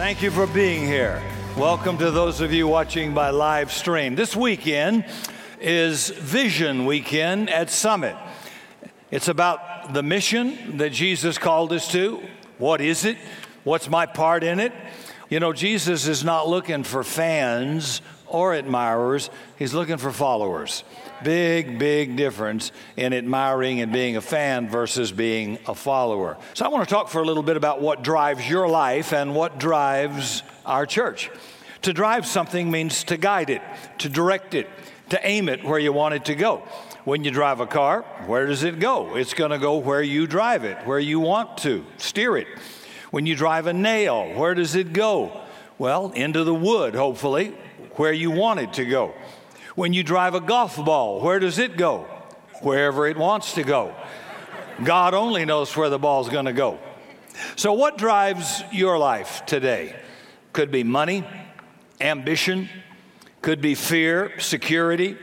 Thank you for being here. Welcome to those of you watching by live stream. This weekend is Vision Weekend at Summit. It's about the mission that Jesus called us to. What is it? What's my part in it? You know, Jesus is not looking for fans or admirers, he's looking for followers. Big, big difference in admiring and being a fan versus being a follower. So, I want to talk for a little bit about what drives your life and what drives our church. To drive something means to guide it, to direct it, to aim it where you want it to go. When you drive a car, where does it go? It's going to go where you drive it, where you want to steer it. When you drive a nail, where does it go? Well, into the wood, hopefully, where you want it to go. When you drive a golf ball, where does it go? Wherever it wants to go. God only knows where the ball's going to go. So, what drives your life today? Could be money, ambition, could be fear, security,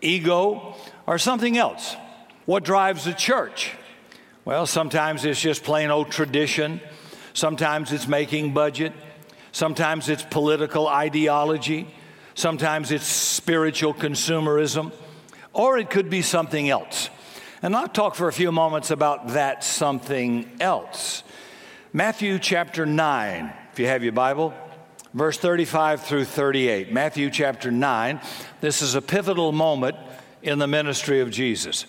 ego, or something else. What drives the church? Well, sometimes it's just plain old tradition. Sometimes it's making budget. Sometimes it's political ideology. Sometimes it's spiritual consumerism. Or it could be something else. And I'll talk for a few moments about that something else. Matthew chapter 9, if you have your Bible, verse 35 through 38. Matthew chapter 9. This is a pivotal moment in the ministry of Jesus.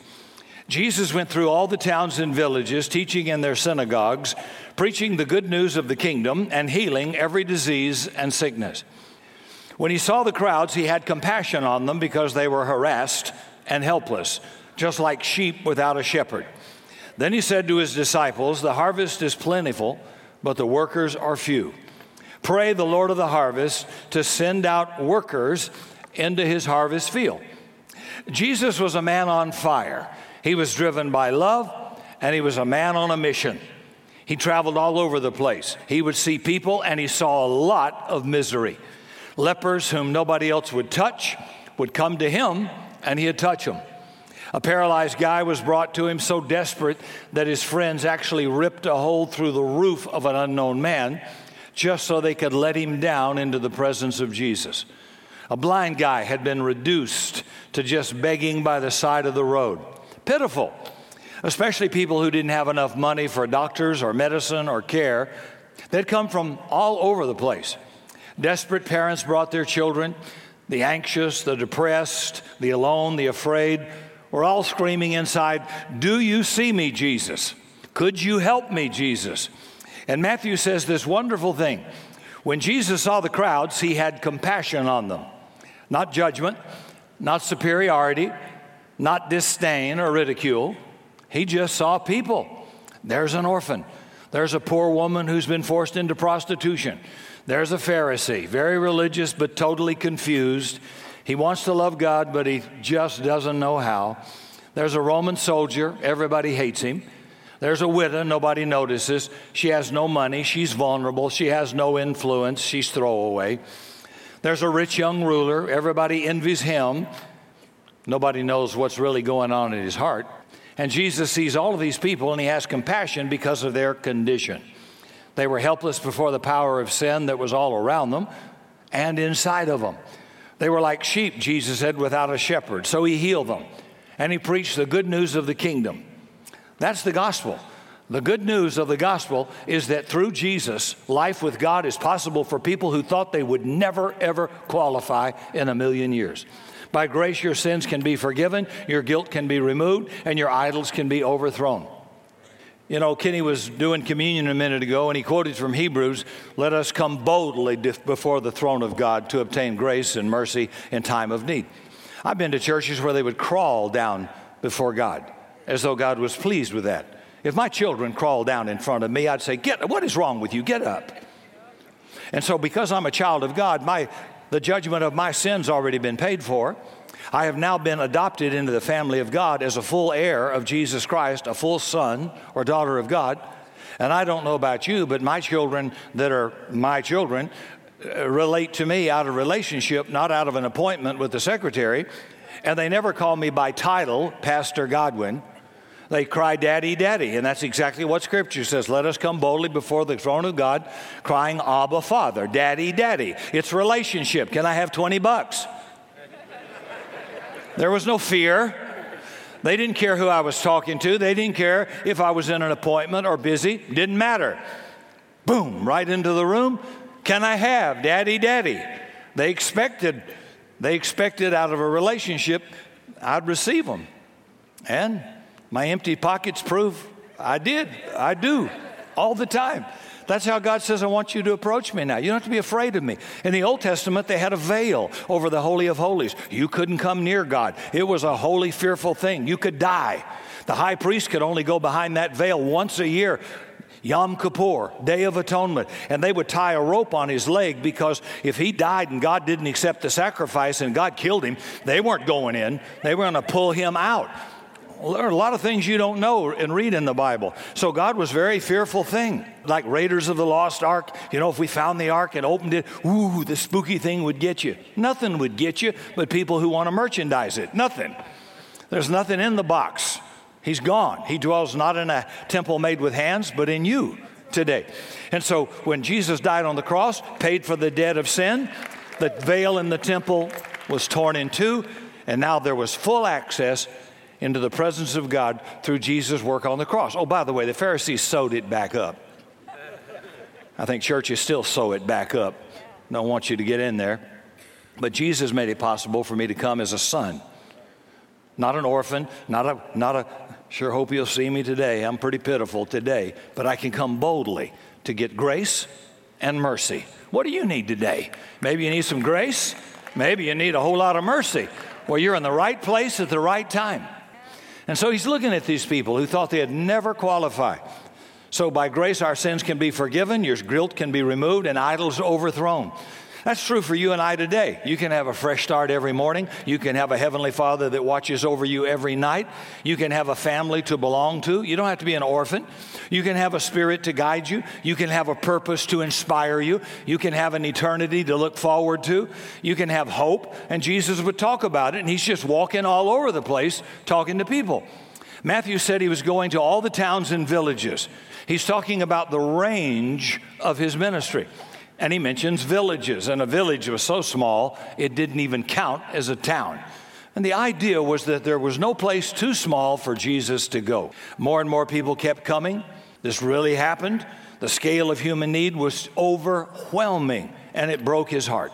Jesus went through all the towns and villages, teaching in their synagogues, preaching the good news of the kingdom, and healing every disease and sickness. When he saw the crowds, he had compassion on them because they were harassed and helpless, just like sheep without a shepherd. Then he said to his disciples, The harvest is plentiful, but the workers are few. Pray the Lord of the harvest to send out workers into his harvest field. Jesus was a man on fire. He was driven by love, and he was a man on a mission. He traveled all over the place. He would see people, and he saw a lot of misery. Lepers whom nobody else would touch would come to him, and he'd touch them. A paralyzed guy was brought to him so desperate that his friends actually ripped a hole through the roof of an unknown man just so they could let him down into the presence of Jesus. A blind guy had been reduced to just begging by the side of the road. Pitiful, especially people who didn't have enough money for doctors or medicine or care. They'd come from all over the place. Desperate parents brought their children. The anxious, the depressed, the alone, the afraid were all screaming inside, Do you see me, Jesus? Could you help me, Jesus? And Matthew says this wonderful thing. When Jesus saw the crowds, he had compassion on them, not judgment, not superiority, not disdain or ridicule. He just saw people. There's an orphan. There's a poor woman who's been forced into prostitution. There's a Pharisee, very religious but totally confused. He wants to love God, but he just doesn't know how. There's a Roman soldier, everybody hates him. There's a widow, nobody notices. She has no money, she's vulnerable, she has no influence, she's throwaway. There's a rich young ruler, everybody envies him. Nobody knows what's really going on in his heart. And Jesus sees all of these people and he has compassion because of their condition. They were helpless before the power of sin that was all around them and inside of them. They were like sheep, Jesus said, without a shepherd. So he healed them and he preached the good news of the kingdom. That's the gospel. The good news of the gospel is that through Jesus, life with God is possible for people who thought they would never, ever qualify in a million years. By grace, your sins can be forgiven, your guilt can be removed, and your idols can be overthrown. You know, Kenny was doing communion a minute ago, and he quoted from Hebrews Let us come boldly before the throne of God to obtain grace and mercy in time of need. I've been to churches where they would crawl down before God as though God was pleased with that. If my children crawled down in front of me, I'd say, Get, what is wrong with you? Get up. And so, because I'm a child of God, my, the judgment of my sin's already been paid for. I have now been adopted into the family of God as a full heir of Jesus Christ, a full son or daughter of God. And I don't know about you, but my children that are my children uh, relate to me out of relationship, not out of an appointment with the secretary. And they never call me by title, Pastor Godwin. They cry, Daddy, Daddy. And that's exactly what Scripture says. Let us come boldly before the throne of God, crying, Abba, Father, Daddy, Daddy. It's relationship. Can I have 20 bucks? There was no fear. They didn't care who I was talking to. They didn't care if I was in an appointment or busy. Didn't matter. Boom, right into the room. Can I have daddy, daddy? They expected, they expected out of a relationship, I'd receive them. And my empty pockets prove I did. I do all the time. That's how God says, I want you to approach me now. You don't have to be afraid of me. In the Old Testament, they had a veil over the Holy of Holies. You couldn't come near God, it was a holy, fearful thing. You could die. The high priest could only go behind that veil once a year. Yom Kippur, Day of Atonement, and they would tie a rope on his leg because if he died and God didn't accept the sacrifice and God killed him, they weren't going in. They were going to pull him out. There are a lot of things you don't know and read in the Bible. So God was very fearful thing. Like Raiders of the Lost Ark, you know, if we found the ark and opened it, ooh, the spooky thing would get you. Nothing would get you but people who want to merchandise it. Nothing. There's nothing in the box. He's gone. He dwells not in a temple made with hands, but in you today. And so when Jesus died on the cross, paid for the debt of sin, the veil in the temple was torn in two, and now there was full access into the presence of God through Jesus' work on the cross. Oh, by the way, the Pharisees sewed it back up. I think churches still sew it back up. Don't want you to get in there. But Jesus made it possible for me to come as a son, not an orphan, not a, not a, sure hope you'll see me today. I'm pretty pitiful today, but I can come boldly to get grace and mercy. What do you need today? Maybe you need some grace. Maybe you need a whole lot of mercy. Well, you're in the right place at the right time. And so he's looking at these people who thought they had never qualified. So by grace, our sins can be forgiven, your guilt can be removed, and idols overthrown. That's true for you and I today. You can have a fresh start every morning. You can have a Heavenly Father that watches over you every night. You can have a family to belong to. You don't have to be an orphan. You can have a spirit to guide you. You can have a purpose to inspire you. You can have an eternity to look forward to. You can have hope. And Jesus would talk about it, and He's just walking all over the place talking to people. Matthew said he was going to all the towns and villages. He's talking about the range of his ministry. And he mentions villages, and a village was so small it didn't even count as a town. And the idea was that there was no place too small for Jesus to go. More and more people kept coming. This really happened. The scale of human need was overwhelming, and it broke his heart.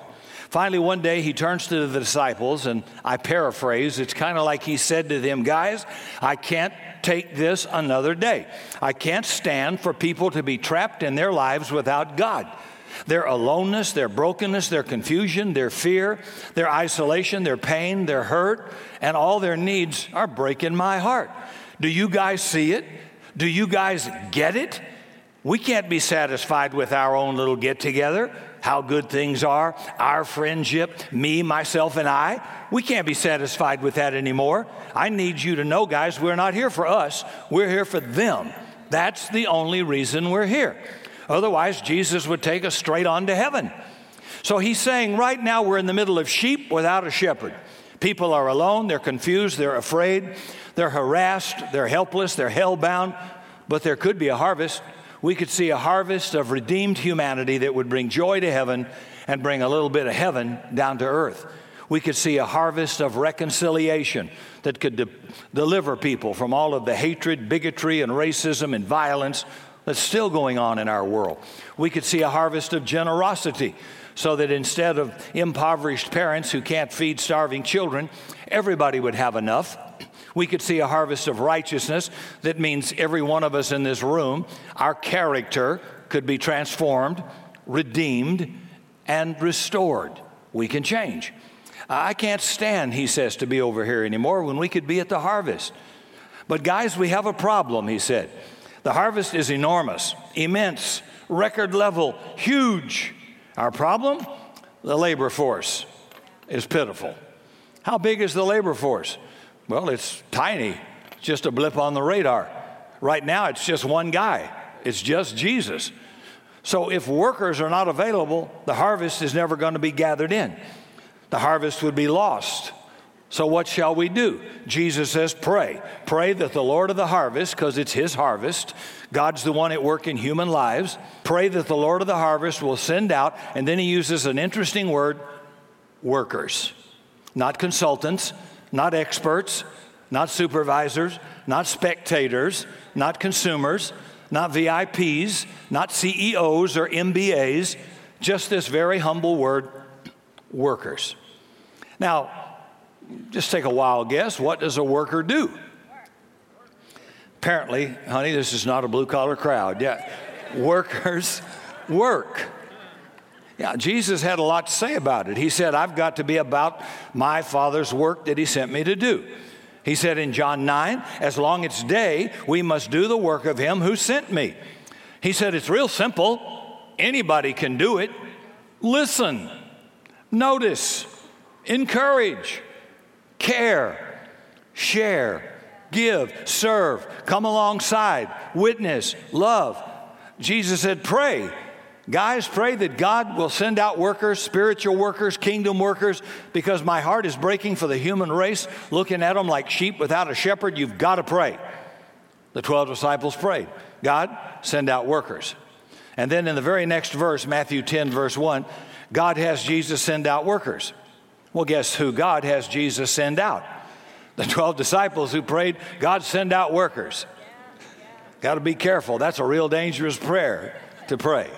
Finally, one day he turns to the disciples, and I paraphrase, it's kind of like he said to them, Guys, I can't take this another day. I can't stand for people to be trapped in their lives without God. Their aloneness, their brokenness, their confusion, their fear, their isolation, their pain, their hurt, and all their needs are breaking my heart. Do you guys see it? Do you guys get it? We can't be satisfied with our own little get together, how good things are, our friendship, me, myself, and I. We can't be satisfied with that anymore. I need you to know, guys, we're not here for us, we're here for them. That's the only reason we're here. Otherwise, Jesus would take us straight on to heaven. So he's saying right now we're in the middle of sheep without a shepherd. People are alone, they're confused, they're afraid, they're harassed, they're helpless, they're hell-bound. but there could be a harvest. We could see a harvest of redeemed humanity that would bring joy to heaven and bring a little bit of heaven down to earth. We could see a harvest of reconciliation that could de- deliver people from all of the hatred, bigotry, and racism and violence that's still going on in our world. We could see a harvest of generosity so that instead of impoverished parents who can't feed starving children, everybody would have enough. We could see a harvest of righteousness that means every one of us in this room, our character could be transformed, redeemed, and restored. We can change. I can't stand, he says, to be over here anymore when we could be at the harvest. But, guys, we have a problem, he said. The harvest is enormous, immense, record level, huge. Our problem? The labor force is pitiful. How big is the labor force? Well, it's tiny, just a blip on the radar. Right now, it's just one guy, it's just Jesus. So, if workers are not available, the harvest is never going to be gathered in. The harvest would be lost. So, what shall we do? Jesus says, Pray. Pray that the Lord of the harvest, because it's His harvest, God's the one at work in human lives. Pray that the Lord of the harvest will send out, and then He uses an interesting word workers, not consultants, not experts, not supervisors, not spectators, not consumers, not VIPs, not CEOs or MBAs, just this very humble word workers. Now, just take a wild guess. What does a worker do? Apparently, honey, this is not a blue collar crowd. Yeah, workers work. Yeah, Jesus had a lot to say about it. He said, I've got to be about my Father's work that He sent me to do. He said in John 9, as long as day, we must do the work of Him who sent me. He said, it's real simple. Anybody can do it. Listen, notice, encourage care, share, give, serve, come alongside, witness, love. Jesus said, Pray. Guys, pray that God will send out workers, spiritual workers, kingdom workers, because my heart is breaking for the human race, looking at them like sheep without a shepherd. You've got to pray. The 12 disciples prayed God, send out workers. And then in the very next verse, Matthew 10, verse 1, God has Jesus send out workers. Well, guess who God has Jesus send out? The 12 disciples who prayed, God send out workers. Got to be careful. That's a real dangerous prayer to pray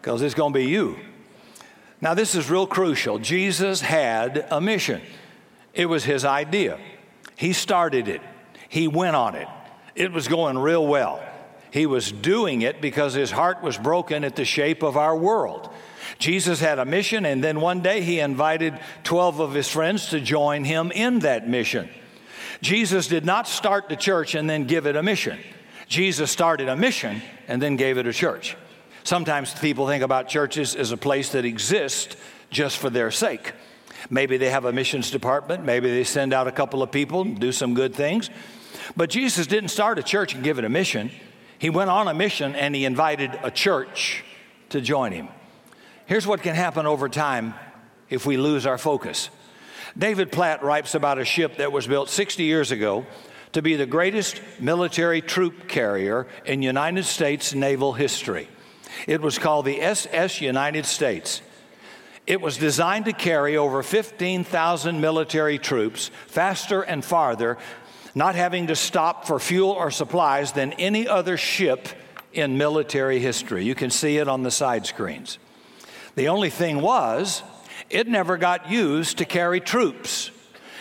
because it's going to be you. Now, this is real crucial. Jesus had a mission, it was his idea. He started it, he went on it. It was going real well. He was doing it because his heart was broken at the shape of our world. Jesus had a mission, and then one day he invited 12 of his friends to join him in that mission. Jesus did not start the church and then give it a mission. Jesus started a mission and then gave it a church. Sometimes people think about churches as a place that exists just for their sake. Maybe they have a missions department, maybe they send out a couple of people, and do some good things. But Jesus didn't start a church and give it a mission. He went on a mission and he invited a church to join him. Here's what can happen over time if we lose our focus. David Platt writes about a ship that was built 60 years ago to be the greatest military troop carrier in United States naval history. It was called the SS United States. It was designed to carry over 15,000 military troops faster and farther, not having to stop for fuel or supplies than any other ship in military history. You can see it on the side screens. The only thing was, it never got used to carry troops.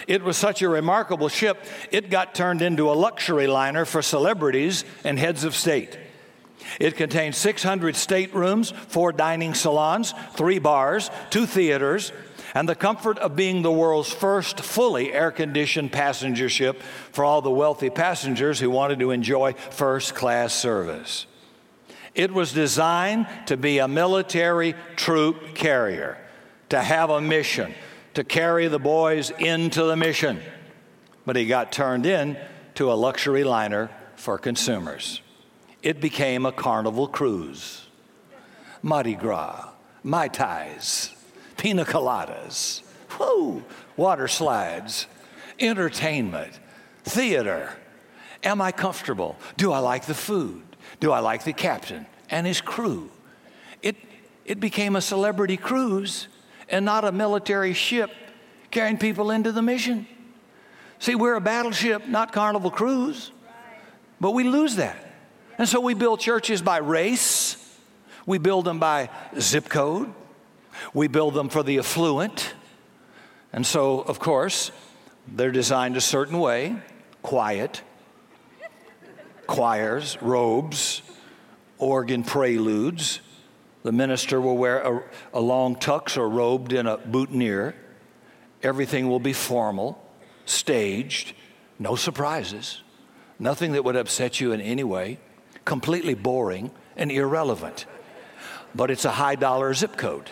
It was such a remarkable ship, it got turned into a luxury liner for celebrities and heads of state. It contained 600 staterooms, four dining salons, three bars, two theaters, and the comfort of being the world's first fully air conditioned passenger ship for all the wealthy passengers who wanted to enjoy first class service. It was designed to be a military troop carrier, to have a mission, to carry the boys into the mission. But he got turned in to a luxury liner for consumers. It became a carnival cruise. Mardi Gras, Mai Tais, pina coladas, whoo, water slides, entertainment, theater. Am I comfortable? Do I like the food? Do I like the captain and his crew? It, it became a celebrity cruise and not a military ship carrying people into the mission. See, we're a battleship, not Carnival Cruise, but we lose that. And so we build churches by race, we build them by zip code, we build them for the affluent. And so, of course, they're designed a certain way quiet, choirs, robes, organ preludes. The minister will wear a, a long tux or robed in a boutonniere. Everything will be formal, staged, no surprises, nothing that would upset you in any way, completely boring and irrelevant. But it's a high dollar zip code.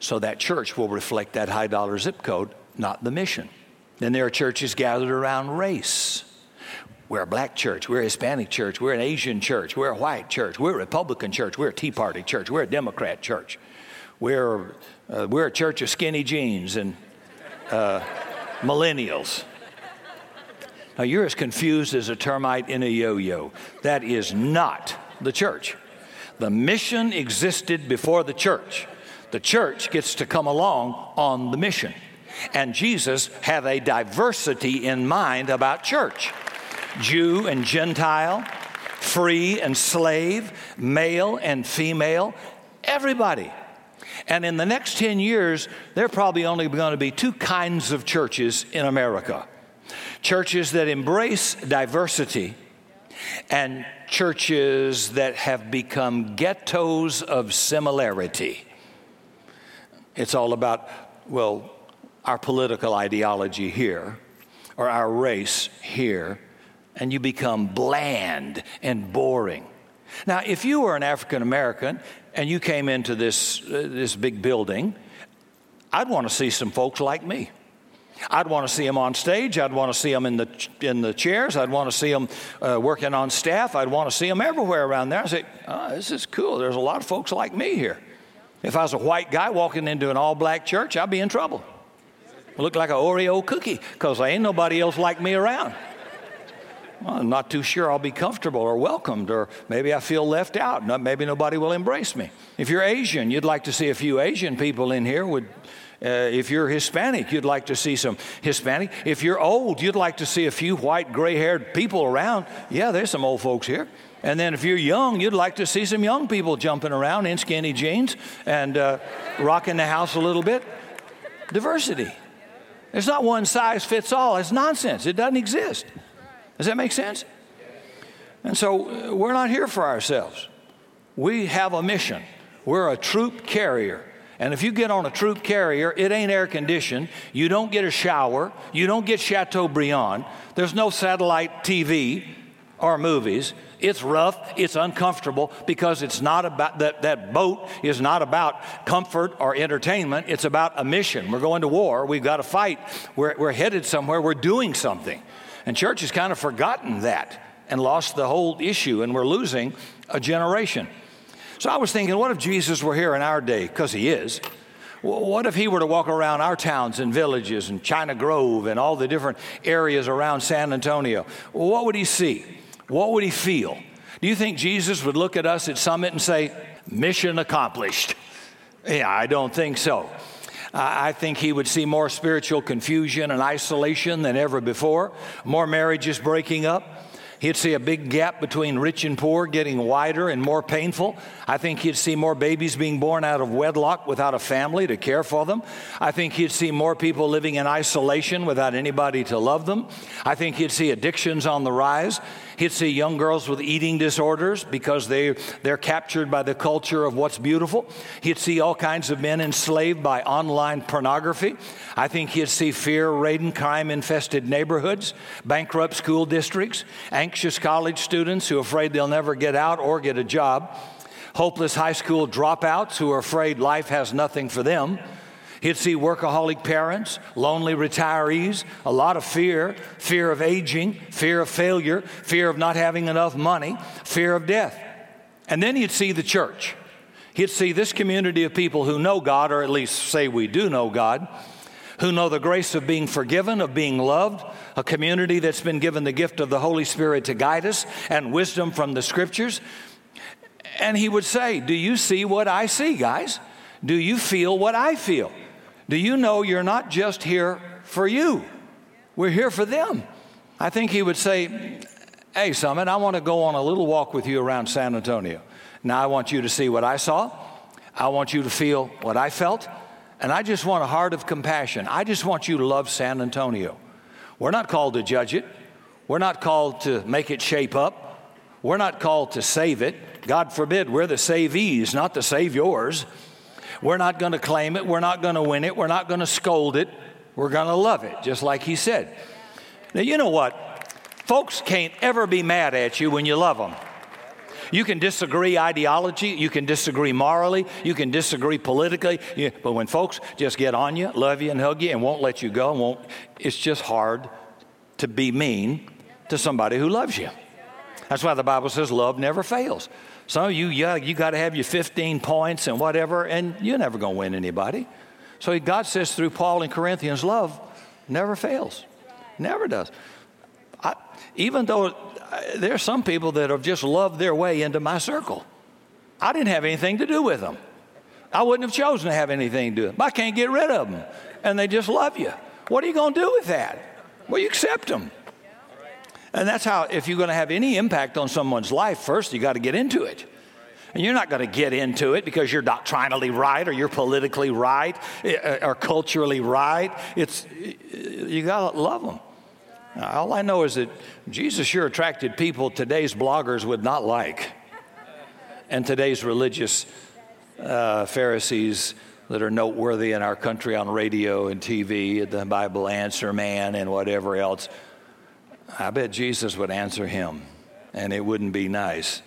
So that church will reflect that high dollar zip code, not the mission. Then there are churches gathered around race. We're a black church. We're a Hispanic church. We're an Asian church. We're a white church. We're a Republican church. We're a Tea Party church. We're a Democrat church. We're, uh, we're a church of skinny jeans. And uh, Millennials. Now, you're as confused as a termite in a yo yo. That is not the church. The mission existed before the church. The church gets to come along on the mission. And Jesus had a diversity in mind about church Jew and Gentile, free and slave, male and female, everybody. And in the next 10 years, there are probably only going to be two kinds of churches in America churches that embrace diversity and churches that have become ghettos of similarity. It's all about, well, our political ideology here or our race here, and you become bland and boring. Now, if you were an African American and you came into this, uh, this big building, I'd want to see some folks like me. I'd want to see them on stage. I'd want to see them in the, in the chairs. I'd want to see them uh, working on staff. I'd want to see them everywhere around there. I say, oh, this is cool. There's a lot of folks like me here. If I was a white guy walking into an all black church, I'd be in trouble. Look like an Oreo cookie because there ain't nobody else like me around. Well, I'm not too sure I'll be comfortable or welcomed, or maybe I feel left out. Maybe nobody will embrace me. If you're Asian, you'd like to see a few Asian people in here. Would uh, if you're Hispanic, you'd like to see some Hispanic. If you're old, you'd like to see a few white, gray haired people around. Yeah, there's some old folks here. And then if you're young, you'd like to see some young people jumping around in skinny jeans and uh, rocking the house a little bit. Diversity. It's not one size fits all. It's nonsense. It doesn't exist. Does that make sense? And so uh, we're not here for ourselves. We have a mission. We're a troop carrier. And if you get on a troop carrier, it ain't air conditioned. You don't get a shower. You don't get Chateaubriand. There's no satellite TV or movies. It's rough, it's uncomfortable because it's not about that, that boat is not about comfort or entertainment. It's about a mission. We're going to war, we've got to fight, we're, we're headed somewhere, we're doing something. And church has kind of forgotten that and lost the whole issue, and we're losing a generation. So I was thinking, what if Jesus were here in our day? Because he is. What if he were to walk around our towns and villages and China Grove and all the different areas around San Antonio? What would he see? What would he feel? Do you think Jesus would look at us at Summit and say, Mission accomplished? Yeah, I don't think so. I think he would see more spiritual confusion and isolation than ever before, more marriages breaking up, He'd see a big gap between rich and poor getting wider and more painful. I think he'd see more babies being born out of wedlock without a family to care for them. I think he'd see more people living in isolation without anybody to love them. I think he'd see addictions on the rise. He'd see young girls with eating disorders because they, they're captured by the culture of what's beautiful. He'd see all kinds of men enslaved by online pornography. I think he'd see fear ridden, crime infested neighborhoods, bankrupt school districts, anxious college students who are afraid they'll never get out or get a job, hopeless high school dropouts who are afraid life has nothing for them He'd see workaholic parents, lonely retirees, a lot of fear fear of aging, fear of failure, fear of not having enough money, fear of death. And then he'd see the church. He'd see this community of people who know God, or at least say we do know God, who know the grace of being forgiven, of being loved, a community that's been given the gift of the Holy Spirit to guide us and wisdom from the scriptures. And he would say, Do you see what I see, guys? Do you feel what I feel? Do you know you're not just here for you? We're here for them. I think he would say, Hey, Summit, I want to go on a little walk with you around San Antonio. Now, I want you to see what I saw. I want you to feel what I felt. And I just want a heart of compassion. I just want you to love San Antonio. We're not called to judge it, we're not called to make it shape up, we're not called to save it. God forbid, we're the savees, not the saviors. We're not going to claim it. We're not going to win it. We're not going to scold it. We're going to love it, just like he said. Now, you know what? Folks can't ever be mad at you when you love them. You can disagree ideology, you can disagree morally, you can disagree politically, but when folks just get on you, love you, and hug you, and won't let you go, won't, it's just hard to be mean to somebody who loves you. That's why the Bible says love never fails. Some of you, yeah, you got to have your 15 points and whatever, and you're never going to win anybody. So God says through Paul in Corinthians, love, Never fails. Never does. I, even though uh, there are some people that have just loved their way into my circle, I didn't have anything to do with them. I wouldn't have chosen to have anything to do with them. I can't get rid of them. And they just love you. What are you going to do with that? Well, you accept them. And that's how, if you're going to have any impact on someone's life, first you got to get into it. And you're not going to get into it because you're doctrinally right or you're politically right eh, or culturally right. It's, you got to love them. All I know is that Jesus sure attracted people today's bloggers would not like, and today's religious uh, Pharisees that are noteworthy in our country on radio and TV, the Bible Answer Man, and whatever else. I bet Jesus would answer him, and it wouldn't be nice.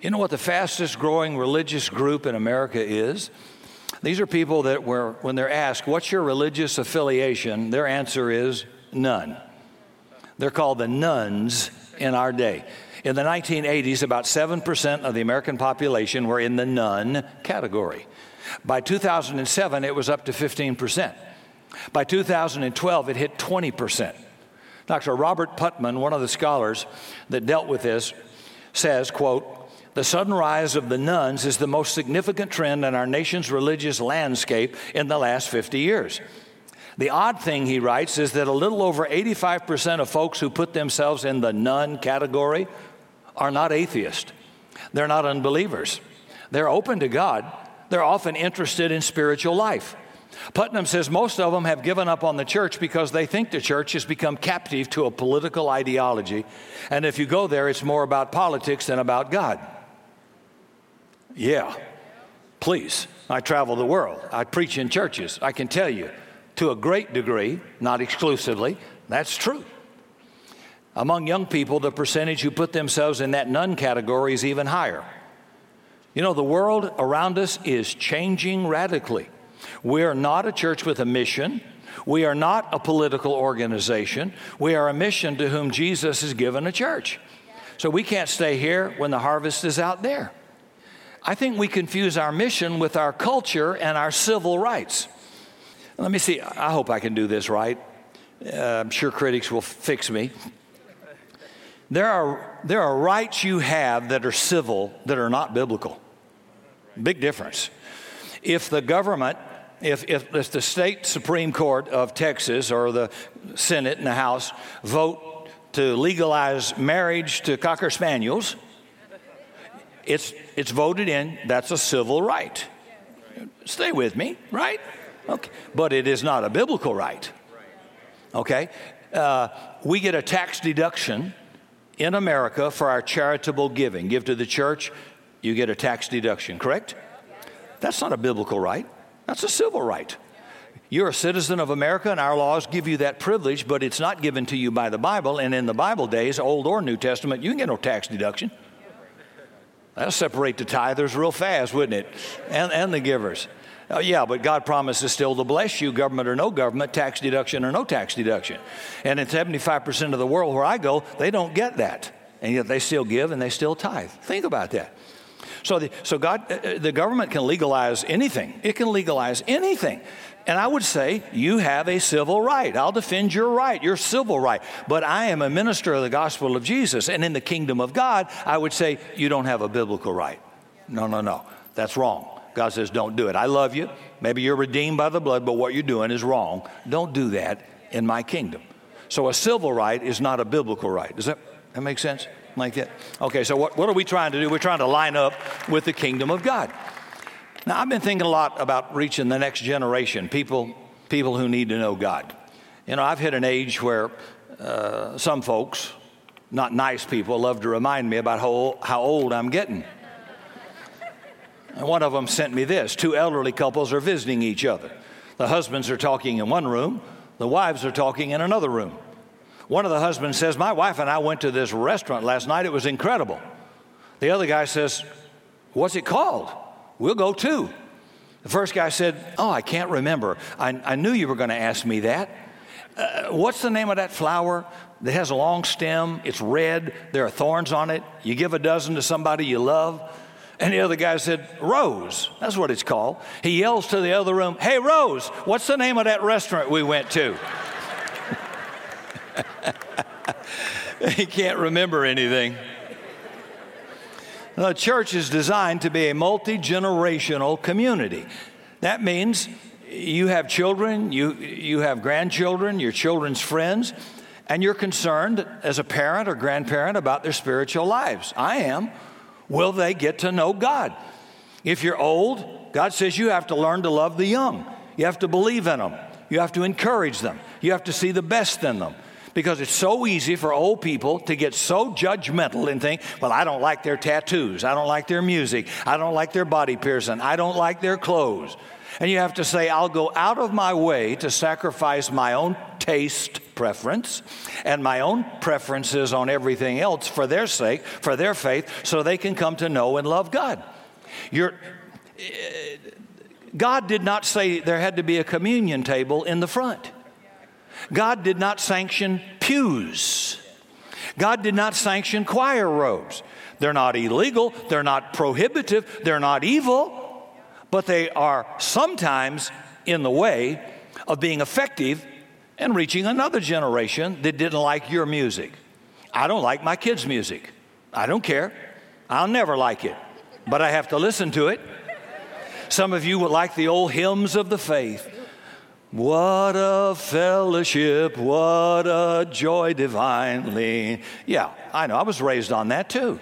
You know what the fastest growing religious group in America is? These are people that, were, when they're asked, What's your religious affiliation? their answer is none. They're called the nones in our day. In the 1980s, about 7% of the American population were in the none category. By 2007, it was up to 15%. By 2012, it hit 20%. Dr. Robert Putnam, one of the scholars that dealt with this, says, quote, the sudden rise of the nones is the most significant trend in our nation's religious landscape in the last 50 years. The odd thing, he writes, is that a little over 85% of folks who put themselves in the none category are not atheists. They're not unbelievers. They're open to God. They're often interested in spiritual life. Putnam says most of them have given up on the church because they think the church has become captive to a political ideology. And if you go there, it's more about politics than about God. Yeah, please. I travel the world, I preach in churches. I can tell you, to a great degree, not exclusively, that's true. Among young people, the percentage who put themselves in that none category is even higher. You know, the world around us is changing radically. We are not a church with a mission. We are not a political organization. We are a mission to whom Jesus has given a church. So we can't stay here when the harvest is out there. I think we confuse our mission with our culture and our civil rights. Let me see, I hope I can do this right. Uh, I'm sure critics will fix me. There are, there are rights you have that are civil that are not biblical. Big difference. If the government if, if, if the state Supreme Court of Texas or the Senate and the House vote to legalize marriage to Cocker Spaniels, it's, it's voted in, that's a civil right. Stay with me, right? Okay. But it is not a biblical right. Okay? Uh, we get a tax deduction in America for our charitable giving. Give to the church, you get a tax deduction, correct? That's not a biblical right. That's a civil right. You're a citizen of America, and our laws give you that privilege, but it's not given to you by the Bible. And in the Bible days, Old or New Testament, you can get no tax deduction. That'll separate the tithers real fast, wouldn't it? And, and the givers. Uh, yeah, but God promises still to bless you, government or no government, tax deduction or no tax deduction. And in 75% of the world where I go, they don't get that. And yet they still give and they still tithe. Think about that. So, the, so God, uh, uh, the government can legalize anything. It can legalize anything. And I would say, you have a civil right. I'll defend your right, your civil right. But I am a minister of the gospel of Jesus. And in the kingdom of God, I would say, you don't have a biblical right. No, no, no. That's wrong. God says, don't do it. I love you. Maybe you're redeemed by the blood, but what you're doing is wrong. Don't do that in my kingdom. So a civil right is not a biblical right. Does that, that make sense? Like that. Okay, so what, what are we trying to do? We're trying to line up with the kingdom of God. Now, I've been thinking a lot about reaching the next generation, people, people who need to know God. You know, I've hit an age where uh, some folks, not nice people, love to remind me about how, how old I'm getting. And one of them sent me this two elderly couples are visiting each other. The husbands are talking in one room, the wives are talking in another room. One of the husbands says, My wife and I went to this restaurant last night. It was incredible. The other guy says, What's it called? We'll go too. The first guy said, Oh, I can't remember. I, I knew you were going to ask me that. Uh, what's the name of that flower that has a long stem? It's red. There are thorns on it. You give a dozen to somebody you love. And the other guy said, Rose. That's what it's called. He yells to the other room, Hey, Rose, what's the name of that restaurant we went to? he can't remember anything. The church is designed to be a multi generational community. That means you have children, you, you have grandchildren, your children's friends, and you're concerned as a parent or grandparent about their spiritual lives. I am. Will they get to know God? If you're old, God says you have to learn to love the young. You have to believe in them. You have to encourage them. You have to see the best in them. Because it's so easy for old people to get so judgmental and think, well, I don't like their tattoos. I don't like their music. I don't like their body piercing. I don't like their clothes. And you have to say, I'll go out of my way to sacrifice my own taste preference and my own preferences on everything else for their sake, for their faith, so they can come to know and love God. You're, eh, God did not say there had to be a communion table in the front. God did not sanction pews. God did not sanction choir robes. They're not illegal, they're not prohibitive, they're not evil, but they are sometimes in the way of being effective and reaching another generation that didn't like your music. I don't like my kids' music. I don't care. I'll never like it, but I have to listen to it. Some of you would like the old hymns of the faith. What a fellowship, what a joy divinely. Yeah, I know. I was raised on that too.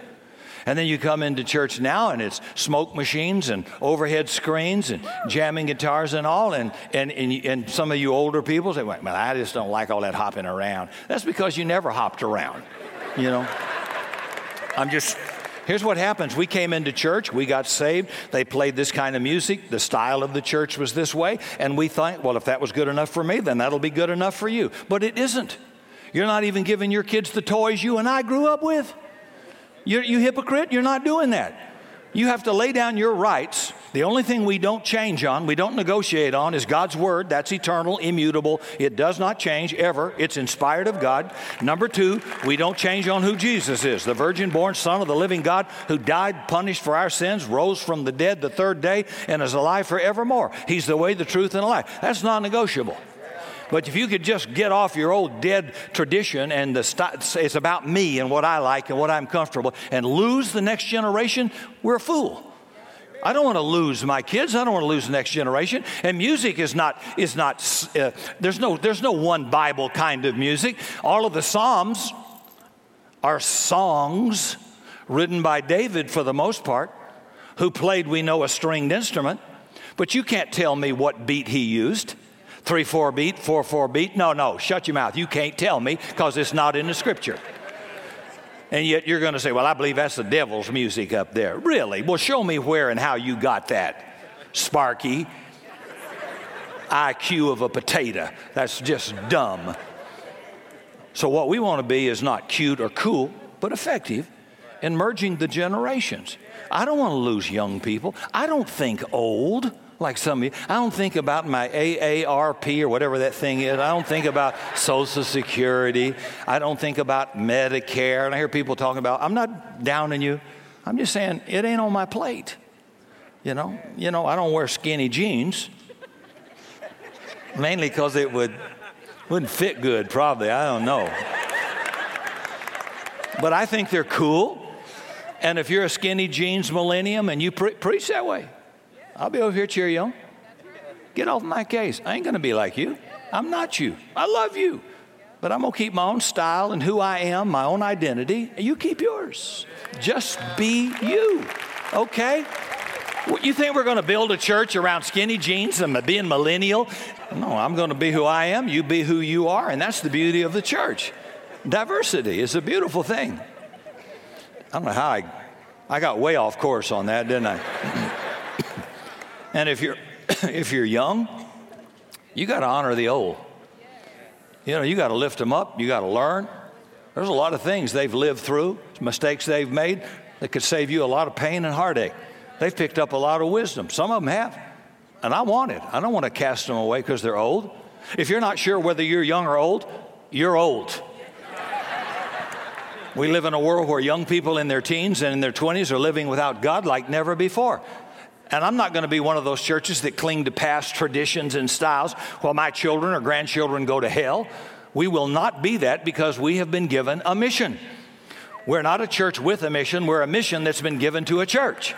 And then you come into church now and it's smoke machines and overhead screens and jamming guitars and all. And, and, and, and some of you older people say, well, I just don't like all that hopping around. That's because you never hopped around, you know. I'm just Here's what happens we came into church, we got saved, they played this kind of music, the style of the church was this way, and we thought, well, if that was good enough for me, then that'll be good enough for you. But it isn't. You're not even giving your kids the toys you and I grew up with. You're, you hypocrite, you're not doing that. You have to lay down your rights the only thing we don't change on, we don't negotiate on, is God's Word. That's eternal, immutable. It does not change ever. It's inspired of God. Number two, we don't change on who Jesus is the virgin born Son of the living God who died, punished for our sins, rose from the dead the third day, and is alive forevermore. He's the way, the truth, and the life. That's non negotiable. But if you could just get off your old dead tradition and the st- it's about me and what I like and what I'm comfortable and lose the next generation, we're a fool. I don't want to lose my kids. I don't want to lose the next generation. And music is not is not. Uh, there's no there's no one Bible kind of music. All of the Psalms are songs written by David for the most part, who played we know a stringed instrument. But you can't tell me what beat he used. Three four beat, four four beat. No no, shut your mouth. You can't tell me because it's not in the Scripture. And yet you're going to say, well, I believe that's the devil's music up there. Really? Well, show me where and how you got that. Sparky. IQ of a potato. That's just dumb. So, what we want to be is not cute or cool, but effective in merging the generations. I don't want to lose young people. I don't think old like some of you. I don't think about my AARP or whatever that thing is. I don't think about Social Security. I don't think about Medicare. And I hear people talking about, I'm not downing you. I'm just saying it ain't on my plate. You know, you know, I don't wear skinny jeans. Mainly because it would wouldn't fit good, probably. I don't know. But I think they're cool. And if you're a skinny jeans millennium and you pre- preach that way, I'll be over here cheer you on. Get off my case. I ain't going to be like you. I'm not you. I love you. But I'm going to keep my own style and who I am, my own identity, and you keep yours. Just be you, okay? You think we're going to build a church around skinny jeans and being millennial? No, I'm going to be who I am, you be who you are, and that's the beauty of the church. Diversity is a beautiful thing. I don't know how I, I got way off course on that, didn't I? And if you're if you're young, you got to honor the old. You know, you got to lift them up. You got to learn. There's a lot of things they've lived through, mistakes they've made that could save you a lot of pain and heartache. They've picked up a lot of wisdom. Some of them have. And I want it. I don't want to cast them away because they're old. If you're not sure whether you're young or old, you're old. We live in a world where young people in their teens and in their 20s are living without God like never before. And I'm not going to be one of those churches that cling to past traditions and styles while my children or grandchildren go to hell. We will not be that because we have been given a mission. We're not a church with a mission, we're a mission that's been given to a church.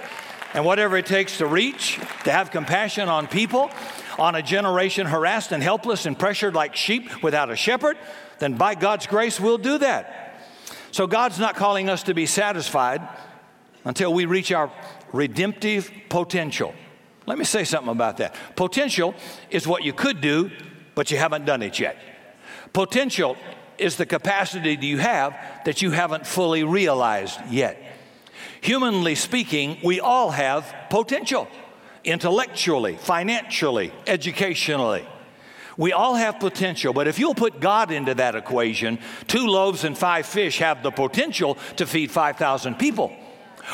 And whatever it takes to reach, to have compassion on people, on a generation harassed and helpless and pressured like sheep without a shepherd, then by God's grace, we'll do that. So God's not calling us to be satisfied until we reach our redemptive potential. Let me say something about that. Potential is what you could do, but you haven't done it yet. Potential is the capacity that you have that you haven't fully realized yet. Humanly speaking, we all have potential intellectually, financially, educationally. We all have potential, but if you'll put God into that equation, two loaves and five fish have the potential to feed 5,000 people.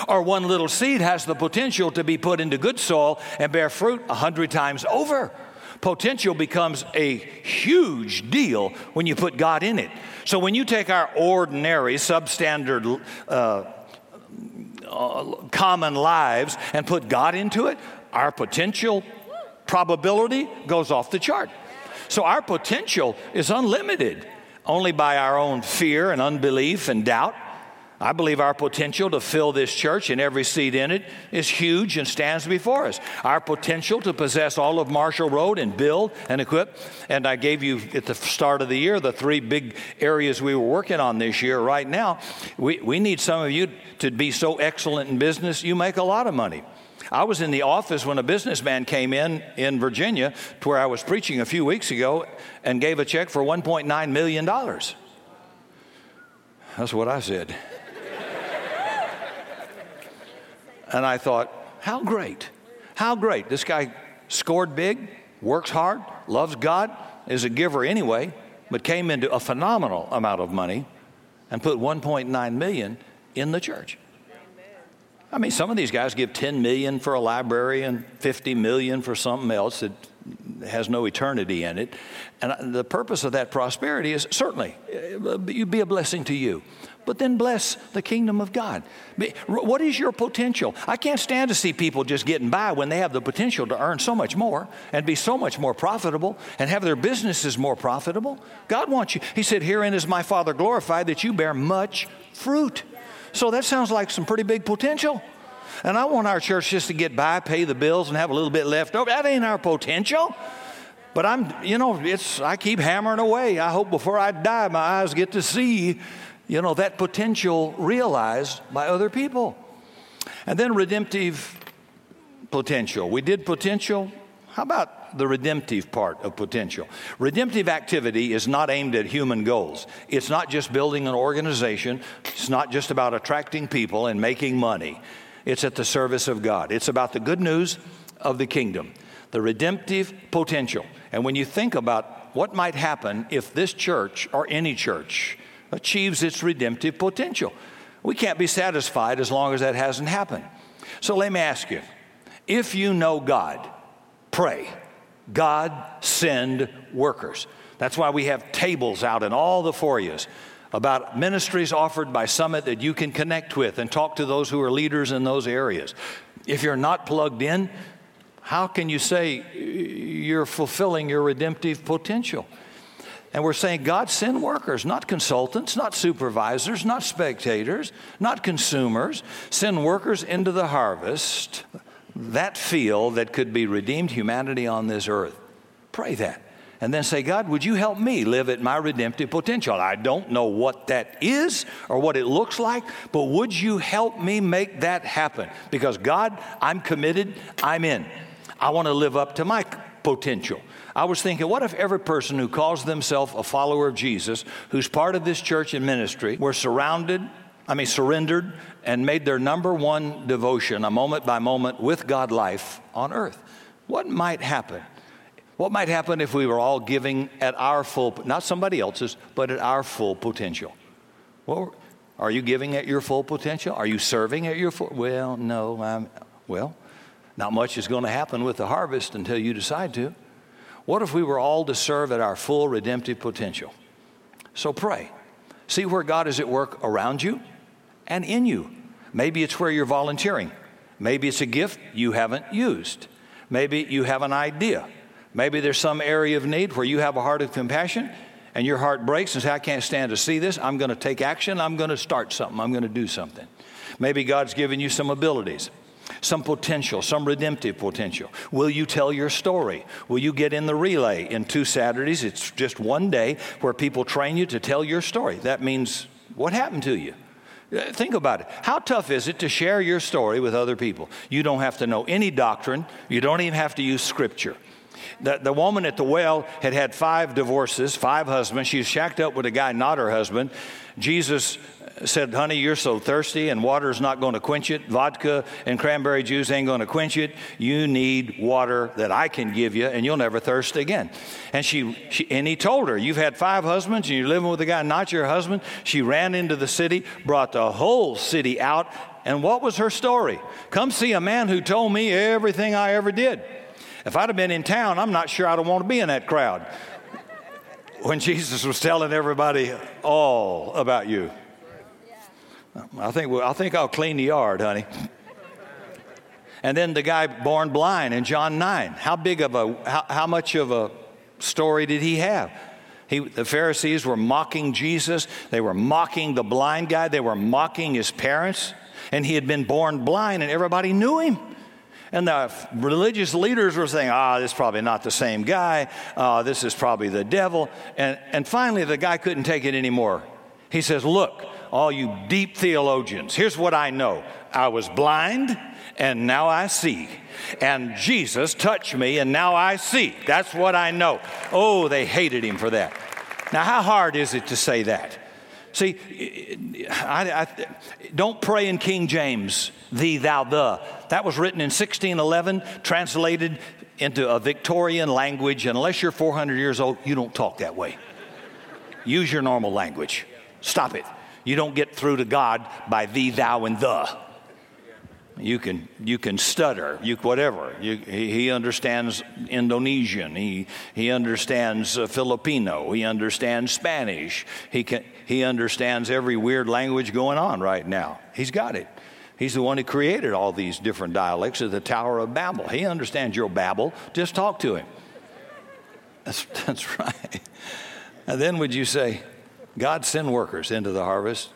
Or one little seed has the potential to be put into good soil and bear fruit a hundred times over. Potential becomes a huge deal when you put God in it. So when you take our ordinary, substandard, uh, uh, common lives and put God into it, our potential probability goes off the chart. So our potential is unlimited only by our own fear and unbelief and doubt. I believe our potential to fill this church and every seat in it is huge and stands before us. Our potential to possess all of Marshall Road and build and equip. And I gave you at the start of the year the three big areas we were working on this year. Right now, we, we need some of you to be so excellent in business, you make a lot of money. I was in the office when a businessman came in in Virginia to where I was preaching a few weeks ago and gave a check for $1.9 million. That's what I said. And I thought, how great. How great. This guy scored big, works hard, loves God, is a giver anyway, but came into a phenomenal amount of money and put 1.9 million in the church. I mean, some of these guys give 10 million for a library and 50 million for something else that has no eternity in it. And the purpose of that prosperity is certainly uh, be a blessing to you but then bless the kingdom of God. What is your potential? I can't stand to see people just getting by when they have the potential to earn so much more and be so much more profitable and have their businesses more profitable. God wants you. He said, Herein is my Father glorified that you bear much fruit. So that sounds like some pretty big potential. And I want our church just to get by, pay the bills, and have a little bit left over. That ain't our potential. But I'm, you know, it's I keep hammering away. I hope before I die my eyes get to see you know, that potential realized by other people. And then redemptive potential. We did potential. How about the redemptive part of potential? Redemptive activity is not aimed at human goals. It's not just building an organization, it's not just about attracting people and making money. It's at the service of God. It's about the good news of the kingdom, the redemptive potential. And when you think about what might happen if this church or any church achieves its redemptive potential. We can't be satisfied as long as that hasn't happened. So let me ask you if you know God, pray, God send workers. That's why we have tables out in all the foyers about ministries offered by Summit that you can connect with and talk to those who are leaders in those areas. If you're not plugged in, how can you say you're fulfilling your redemptive potential? And we're saying, God, send workers, not consultants, not supervisors, not spectators, not consumers. Send workers into the harvest, that field that could be redeemed humanity on this earth. Pray that. And then say, God, would you help me live at my redemptive potential? I don't know what that is or what it looks like, but would you help me make that happen? Because, God, I'm committed, I'm in. I want to live up to my potential. I was thinking, what if every person who calls themselves a follower of Jesus, who's part of this church and ministry, were surrounded, I mean, surrendered, and made their number one devotion, a moment by moment with God life on earth? What might happen? What might happen if we were all giving at our full, not somebody else's, but at our full potential? Well, are you giving at your full potential? Are you serving at your full? Well, no. I'm, well, not much is going to happen with the harvest until you decide to. What if we were all to serve at our full redemptive potential? So pray. See where God is at work around you and in you. Maybe it's where you're volunteering. Maybe it's a gift you haven't used. Maybe you have an idea. Maybe there's some area of need where you have a heart of compassion and your heart breaks and say, I can't stand to see this. I'm going to take action. I'm going to start something. I'm going to do something. Maybe God's given you some abilities some potential, some redemptive potential. Will you tell your story? Will you get in the relay in two Saturdays? It's just one day where people train you to tell your story. That means what happened to you? Uh, think about it. How tough is it to share your story with other people? You don't have to know any doctrine, you don't even have to use scripture. The, the woman at the well had had five divorces, five husbands. She was shacked up with a guy not her husband. Jesus said, Honey, you're so thirsty and water's not going to quench it. Vodka and cranberry juice ain't going to quench it. You need water that I can give you and you'll never thirst again. And, she, she, and he told her, You've had five husbands and you're living with a guy not your husband. She ran into the city, brought the whole city out. And what was her story? Come see a man who told me everything I ever did. If I'd have been in town, I'm not sure I'd want to be in that crowd when Jesus was telling everybody all about you. I think, I think I'll clean the yard, honey. And then the guy born blind in John 9. How big of a, how, how much of a story did he have? He, the Pharisees were mocking Jesus. They were mocking the blind guy. They were mocking his parents. And he had been born blind, and everybody knew him. And the religious leaders were saying, ah, this is probably not the same guy. Uh, this is probably the devil. And, and finally, the guy couldn't take it anymore. He says, Look, all you deep theologians, here's what I know I was blind and now I see. And Jesus touched me and now I see. That's what I know. Oh, they hated him for that. Now, how hard is it to say that? See, I, I, don't pray in King James, thee, thou, the. That was written in 1611, translated into a Victorian language. And unless you're 400 years old, you don't talk that way. Use your normal language. Stop it. You don't get through to God by thee, thou, and the. You can, you can stutter, you, whatever. You, he, understands Indonesian, he, he understands uh, Filipino, he understands Spanish, he, can, he understands every weird language going on right now. He's got it. He's the one who created all these different dialects of the Tower of Babel. He understands your babble. Just talk to him. That's, that's right. And then would you say, God send workers into the harvest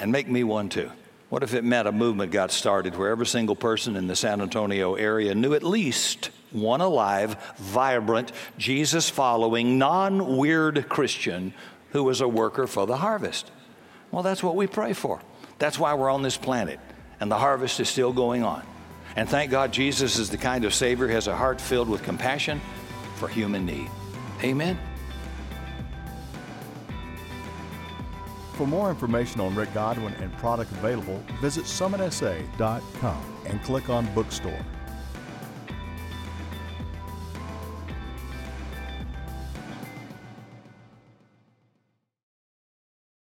and make me one too. What if it meant a movement got started where every single person in the San Antonio area knew at least one alive, vibrant, Jesus following, non weird Christian who was a worker for the harvest? Well, that's what we pray for. That's why we're on this planet, and the harvest is still going on. And thank God Jesus is the kind of Savior who has a heart filled with compassion for human need. Amen. For more information on Rick Godwin and product available, visit summitsa.com and click on Bookstore.